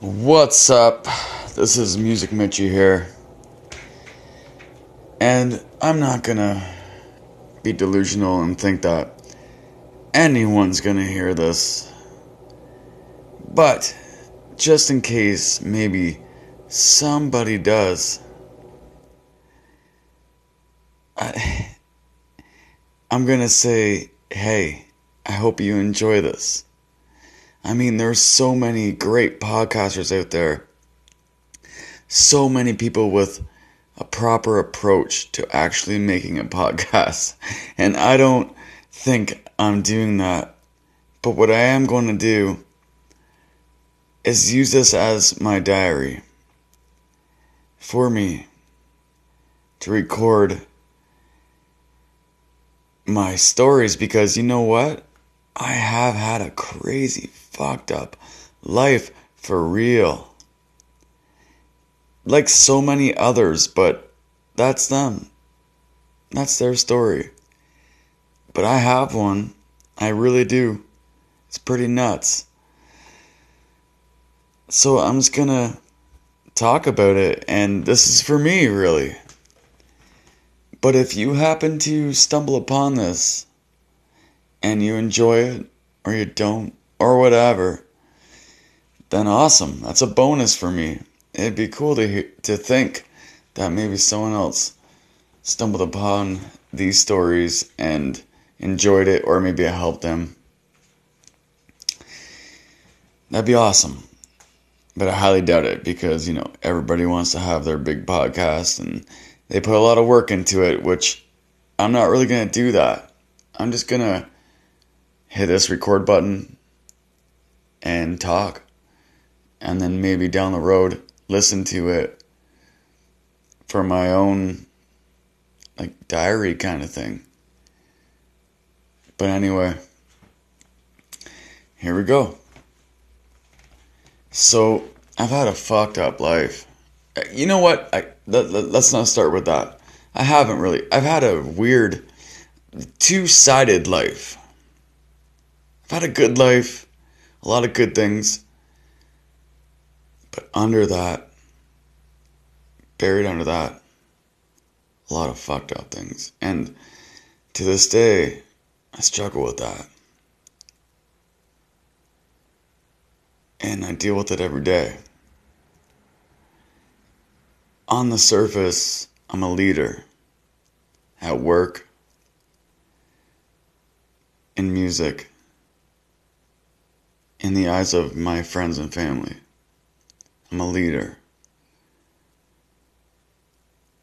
What's up? This is Music Mitchie here. And I'm not gonna be delusional and think that anyone's gonna hear this. But just in case maybe somebody does, I, I'm gonna say, hey, I hope you enjoy this. I mean, there's so many great podcasters out there. So many people with a proper approach to actually making a podcast. And I don't think I'm doing that. But what I am going to do is use this as my diary for me to record my stories because you know what? I have had a crazy, fucked up life for real. Like so many others, but that's them. That's their story. But I have one. I really do. It's pretty nuts. So I'm just gonna talk about it, and this is for me, really. But if you happen to stumble upon this, and you enjoy it or you don't or whatever, then awesome. That's a bonus for me. It'd be cool to to think that maybe someone else stumbled upon these stories and enjoyed it or maybe I helped them. That'd be awesome. But I highly doubt it because, you know, everybody wants to have their big podcast and they put a lot of work into it, which I'm not really going to do that. I'm just going to hit this record button and talk. And then maybe down the road, listen to it for my own like diary kind of thing. But anyway, here we go. So I've had a fucked up life. Uh, you know what? I let, let, let's not start with that. I haven't really. I've had a weird two-sided life. I've had a good life, a lot of good things. But under that, buried under that, a lot of fucked up things. And to this day, I struggle with that. And I deal with it every day. On the surface, I'm a leader at work, in music, in the eyes of my friends and family. I'm a leader.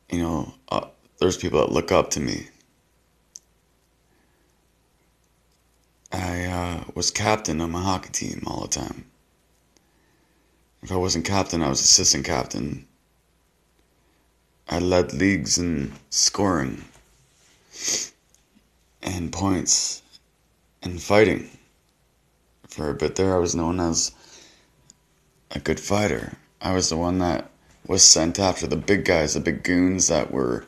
You know, uh, there's people that look up to me. I uh, was captain on my hockey team all the time. If I wasn't captain, I was assistant captain. I led leagues in scoring and points and fighting for a bit there, I was known as a good fighter. I was the one that was sent after the big guys, the big goons that were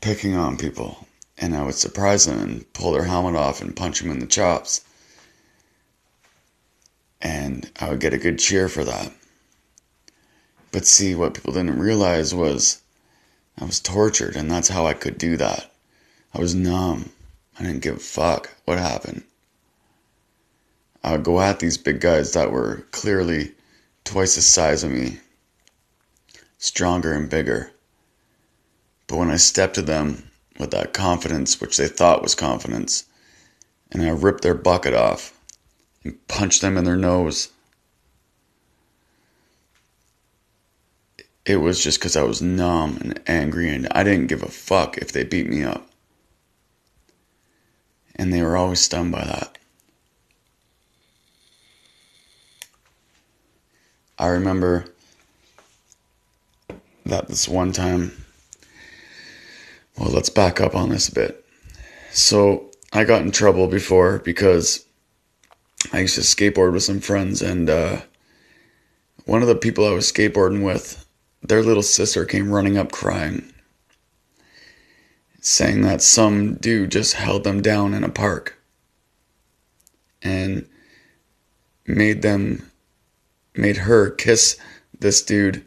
picking on people. And I would surprise them and pull their helmet off and punch them in the chops. And I would get a good cheer for that. But see, what people didn't realize was I was tortured, and that's how I could do that. I was numb. I didn't give a fuck what happened uh, go at these big guys that were clearly twice the size of me, stronger and bigger. But when I stepped to them with that confidence, which they thought was confidence, and I ripped their bucket off and punched them in their nose, it was just because I was numb and angry and I didn't give a fuck if they beat me up. And they were always stunned by that. I remember that this one time, well, let's back up on this a bit. So I got in trouble before because I used to skateboard with some friends, and uh, one of the people I was skateboarding with, their little sister came running up crying, saying that some dude just held them down in a park and made them made her kiss this dude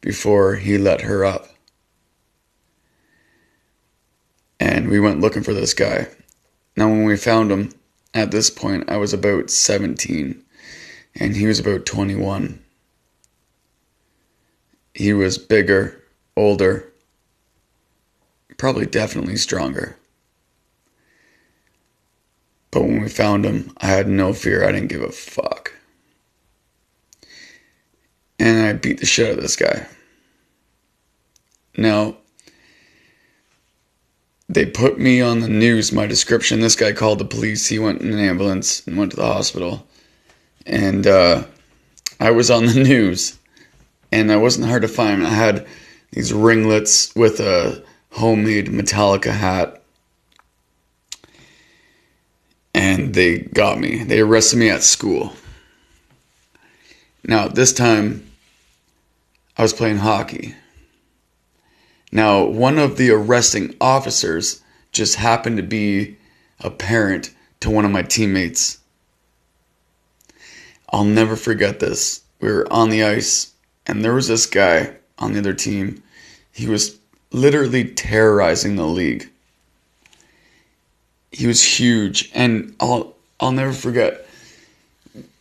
before he let her up. And we went looking for this guy. Now, when we found him, at this point, I was about 17 and he was about 21. He was bigger, older, probably definitely stronger. But when we found him, I had no fear. I didn't give a fuck. And I beat the shit out of this guy. Now, they put me on the news, my description. This guy called the police. He went in an ambulance and went to the hospital. And uh, I was on the news. And I wasn't hard to find. I had these ringlets with a homemade Metallica hat. And they got me. They arrested me at school. Now, this time, I was playing hockey. Now, one of the arresting officers just happened to be a parent to one of my teammates. I'll never forget this. We were on the ice, and there was this guy on the other team. He was literally terrorizing the league. He was huge, and I'll I'll never forget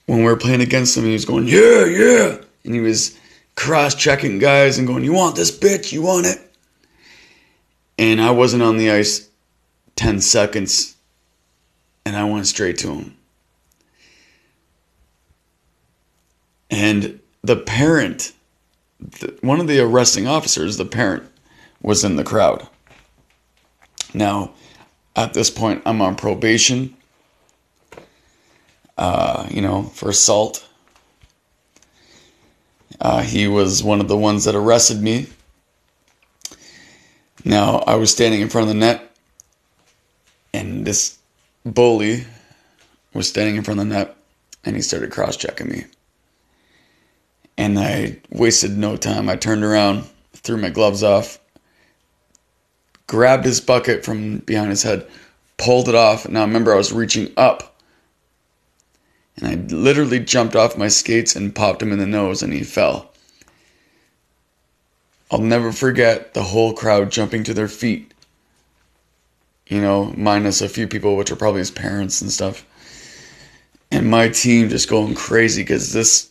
when we were playing against him. He was going, "Yeah, yeah," and he was cross-checking guys and going, "You want this bitch? You want it?" And I wasn't on the ice ten seconds, and I went straight to him. And the parent, the, one of the arresting officers, the parent, was in the crowd. Now, at this point, I'm on probation, uh, you know, for assault. Uh, he was one of the ones that arrested me. Now, I was standing in front of the net, and this bully was standing in front of the net, and he started cross checking me. And I wasted no time. I turned around, threw my gloves off, grabbed his bucket from behind his head, pulled it off. Now remember, I was reaching up. And I literally jumped off my skates and popped him in the nose, and he fell. I'll never forget the whole crowd jumping to their feet. You know, minus a few people, which are probably his parents and stuff. And my team just going crazy because this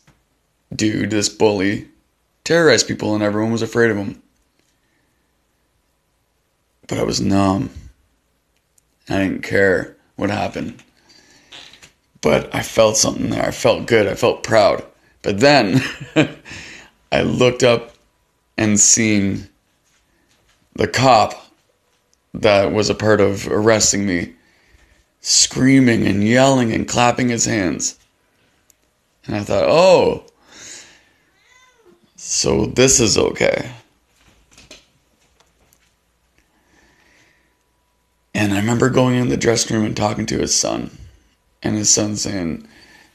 dude, this bully, terrorized people and everyone was afraid of him. But I was numb. I didn't care what happened. But I felt something there. I felt good. I felt proud. But then I looked up and seen the cop that was a part of arresting me screaming and yelling and clapping his hands. And I thought, oh, so this is okay. And I remember going in the dressing room and talking to his son. And his son saying,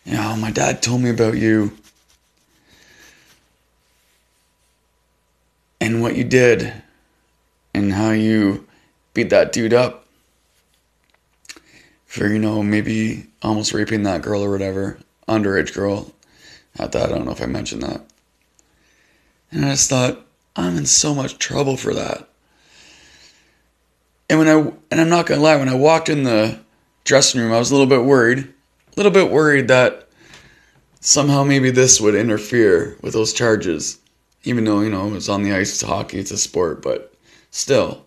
You know, my dad told me about you and what you did and how you beat that dude up for, you know, maybe almost raping that girl or whatever, underage girl. At that, I don't know if I mentioned that. And I just thought, I'm in so much trouble for that. And when I and I'm not gonna lie, when I walked in the dressing room, I was a little bit worried. A little bit worried that somehow maybe this would interfere with those charges. Even though, you know, it's on the ice, it's hockey, it's a sport, but still.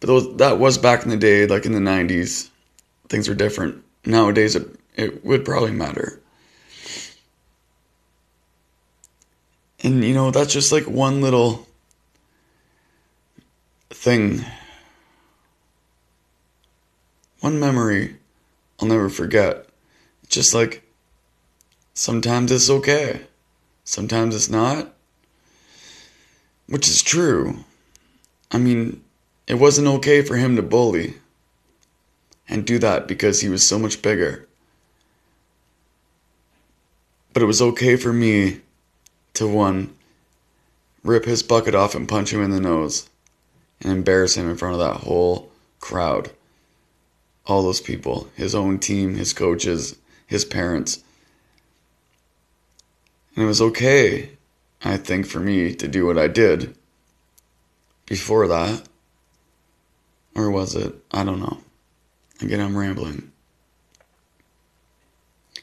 But those, that was back in the day, like in the 90s. Things were different. Nowadays, it, it would probably matter. And you know, that's just like one little thing. One memory I'll never forget. Just like sometimes it's okay, sometimes it's not. Which is true. I mean, it wasn't okay for him to bully and do that because he was so much bigger. But it was okay for me to one, rip his bucket off and punch him in the nose and embarrass him in front of that whole crowd. All those people, his own team, his coaches, his parents. And it was okay, I think, for me to do what I did before that. Or was it? I don't know. Again, I'm rambling.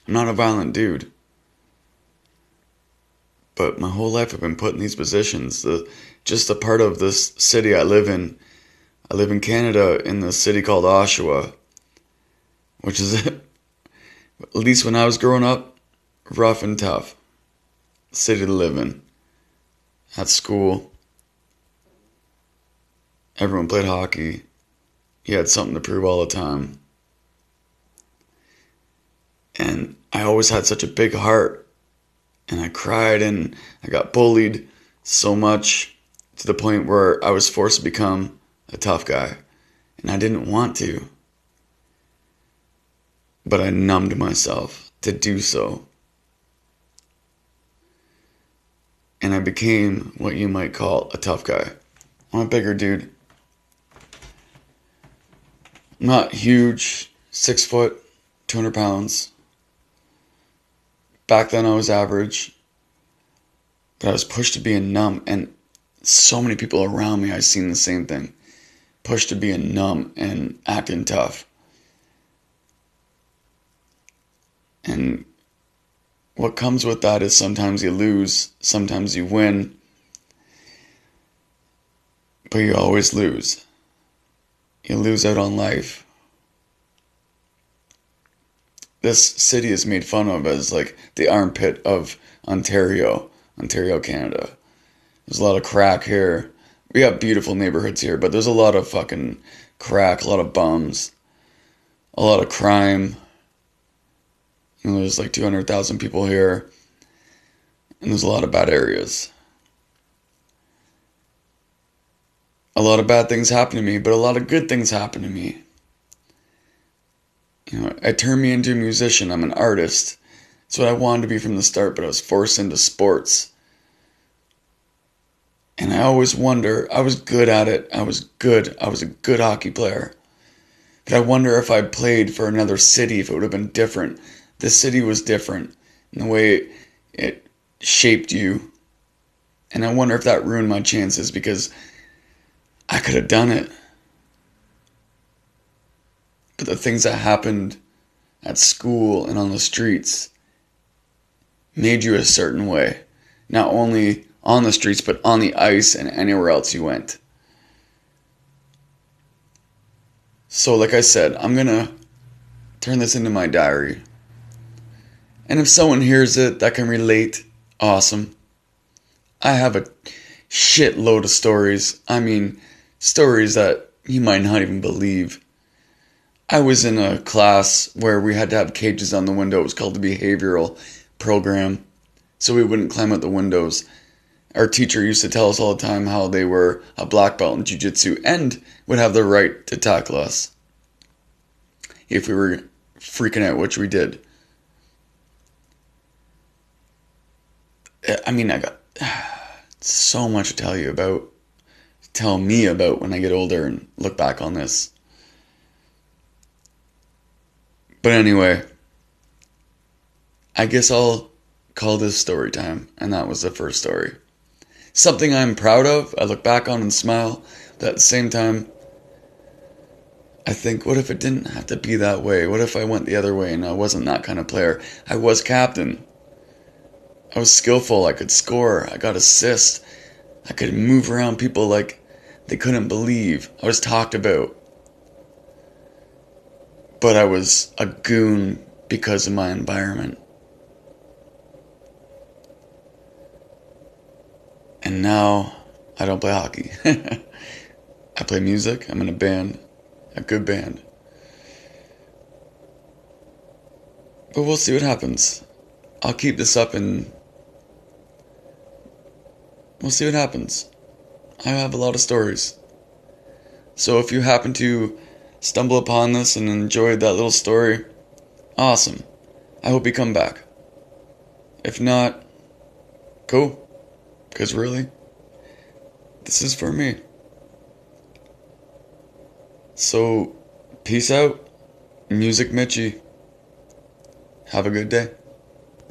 I'm not a violent dude. But my whole life I've been put in these positions. The, just a part of this city I live in. I live in Canada in the city called Oshawa, which is, it at least when I was growing up, rough and tough. City to live in. At school, everyone played hockey. You had something to prove all the time. And I always had such a big heart. And I cried and I got bullied so much to the point where I was forced to become a tough guy. And I didn't want to. But I numbed myself to do so. And I became what you might call a tough guy. I'm a bigger dude. I'm not huge, six foot, 200 pounds. Back then I was average, but I was pushed to being numb, and so many people around me, I've seen the same thing pushed to being numb and acting tough. And what comes with that is sometimes you lose, sometimes you win, but you always lose. You lose out on life. This city is made fun of as like the armpit of Ontario, Ontario, Canada. There's a lot of crack here. We have beautiful neighborhoods here, but there's a lot of fucking crack, a lot of bums, a lot of crime. You know, there's like 200,000 people here, and there's a lot of bad areas. A lot of bad things happen to me, but a lot of good things happen to me. You know, it turned me into a musician. I'm an artist. That's what I wanted to be from the start, but I was forced into sports. And I always wonder, I was good at it. I was good. I was a good hockey player. But I wonder if I played for another city, if it would have been different. The city was different in the way it shaped you. And I wonder if that ruined my chances because I could have done it. But the things that happened at school and on the streets made you a certain way. Not only on the streets, but on the ice and anywhere else you went. So, like I said, I'm going to turn this into my diary. And if someone hears it that can relate, awesome. I have a shitload of stories. I mean, stories that you might not even believe. I was in a class where we had to have cages on the window. It was called the behavioral program. So we wouldn't climb out the windows our teacher used to tell us all the time how they were a black belt in jiu-jitsu and would have the right to tackle us if we were freaking out, which we did. I mean, I got so much to tell you about, tell me about when I get older and look back on this. But anyway, I guess I'll call this story time, and that was the first story something I'm proud of. I look back on and smile. But at the same time, I think, what if it didn't have to be that way? What if I went the other way and I wasn't that kind of player? I was captain. I was skillful. I could score. I got assists. I could move around people like they couldn't believe. I was talked about. But I was a goon because of my environment. And now I don't play hockey. I play music. I'm in a band, a good band. But we'll see what happens. I'll keep this up and we'll see what happens. I have a lot of stories. So if you happen to stumble upon this and enjoyed that little story, awesome. I hope you come back. If not, cool. Because really, this is for me. So, peace out. Music Mitchie. Have a good day.